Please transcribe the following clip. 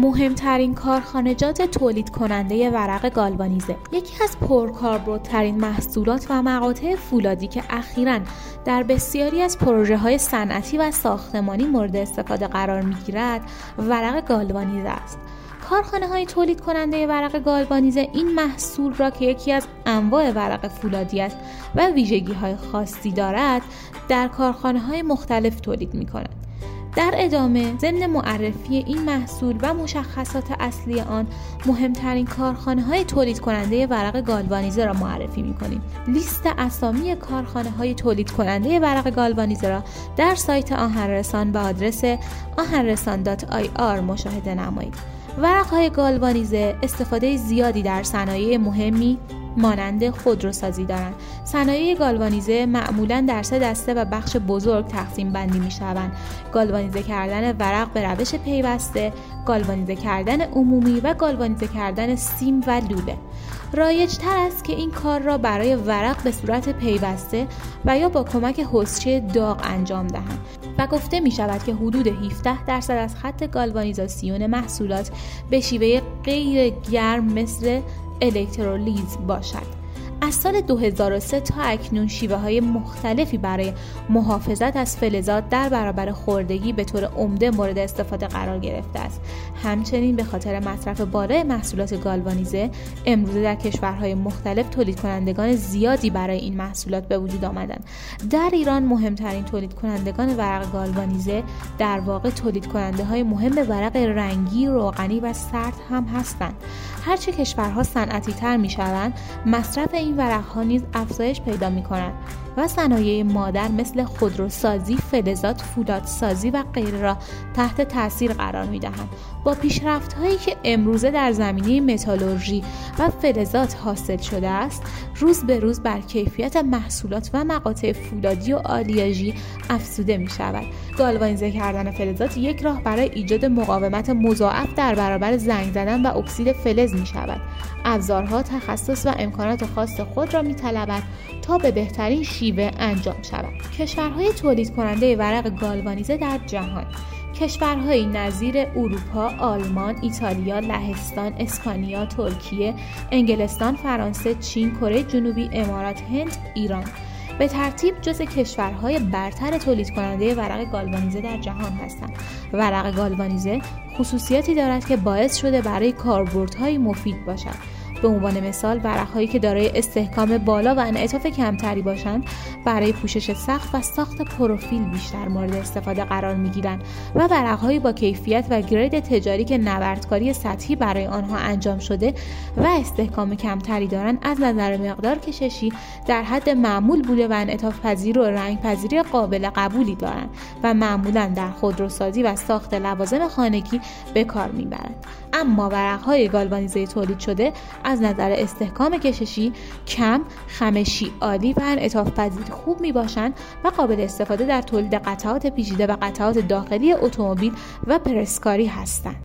مهمترین کارخانجات تولید کننده ورق گالوانیزه یکی از پرکاربردترین محصولات و مقاطع فولادی که اخیرا در بسیاری از پروژه های صنعتی و ساختمانی مورد استفاده قرار می گیرد ورق گالوانیزه است کارخانه های تولید کننده ورق گالوانیزه این محصول را که یکی از انواع ورق فولادی است و ویژگی های خاصی دارد در کارخانه های مختلف تولید می کنند. در ادامه ضمن معرفی این محصول و مشخصات اصلی آن مهمترین کارخانه های تولید کننده ورق گالوانیزه را معرفی می کنیم لیست اسامی کارخانه های تولید کننده ورق گالوانیزه را در سایت آهنرسان به آدرس آهنرسان.ir مشاهده نمایید. ورق های گالوانیزه استفاده زیادی در صنایع مهمی مانند خودروسازی دارند. صنایع گالوانیزه معمولا در سه دسته و بخش بزرگ تقسیم بندی می شوند گالوانیزه کردن ورق به روش پیوسته گالوانیزه کردن عمومی و گالوانیزه کردن سیم و لوله. رایج تر است که این کار را برای ورق به صورت پیوسته و یا با کمک حسچه داغ انجام دهند. و گفته می شود که حدود 17 درصد از خط گالوانیزاسیون محصولات به شیوه غیر گرم مثل الکترولیز باشد. از سال 2003 تا اکنون شیوه های مختلفی برای محافظت از فلزات در برابر خوردگی به طور عمده مورد استفاده قرار گرفته است. همچنین به خاطر مصرف بالای محصولات گالوانیزه امروزه در کشورهای مختلف تولید کنندگان زیادی برای این محصولات به وجود آمدند. در ایران مهمترین تولید کنندگان ورق گالوانیزه در واقع تولید کننده های مهم ورق رنگی روغنی و سرد هم هستند. هرچه کشورها صنعتی تر می شوند مصرف این ورق ها نیز افزایش پیدا می کنند و صنایع مادر مثل خودروسازی، فلزات، فولادسازی و غیره را تحت تاثیر قرار می دهند. با پیشرفت هایی که امروزه در زمینه متالورژی و فلزات حاصل شده است، روز به روز بر کیفیت محصولات و مقاطع فولادی و آلیاژی افزوده می شود. گالوانیزه کردن فلزات یک راه برای ایجاد مقاومت مضاعف در برابر زنگ زدن و اکسید فلز می شود. ابزارها تخصص و امکانات خاص خود را می طلبد تا به بهترین شیوه انجام شود. کشورهای تولید کننده ورق گالوانیزه در جهان کشورهایی نظیر اروپا، آلمان، ایتالیا، لهستان، اسپانیا، ترکیه، انگلستان، فرانسه، چین، کره جنوبی، امارات، هند، ایران به ترتیب جز کشورهای برتر تولید کننده ورق گالوانیزه در جهان هستند. ورق گالوانیزه خصوصیاتی دارد که باعث شده برای کاربردهای مفید باشد. به عنوان مثال ورقهایی که دارای استحکام بالا و انعطاف کمتری باشند برای پوشش سقف و ساخت پروفیل بیشتر مورد استفاده قرار می‌گیرند و ورقهایی با کیفیت و گرید تجاری که نوردکاری سطحی برای آنها انجام شده و استحکام کمتری دارند از نظر مقدار کششی در حد معمول بوده و انعطاف پذیر و رنگ پذیری قابل قبولی دارند و معمولا در خودروسازی و ساخت لوازم خانگی به کار می‌برند. اما ورقهای گالوانیزه تولید شده از نظر استحکام کششی کم خمشی عالی و انعطاف پذیر خوب می باشند و قابل استفاده در تولید قطعات پیچیده و قطعات داخلی اتومبیل و پرسکاری هستند.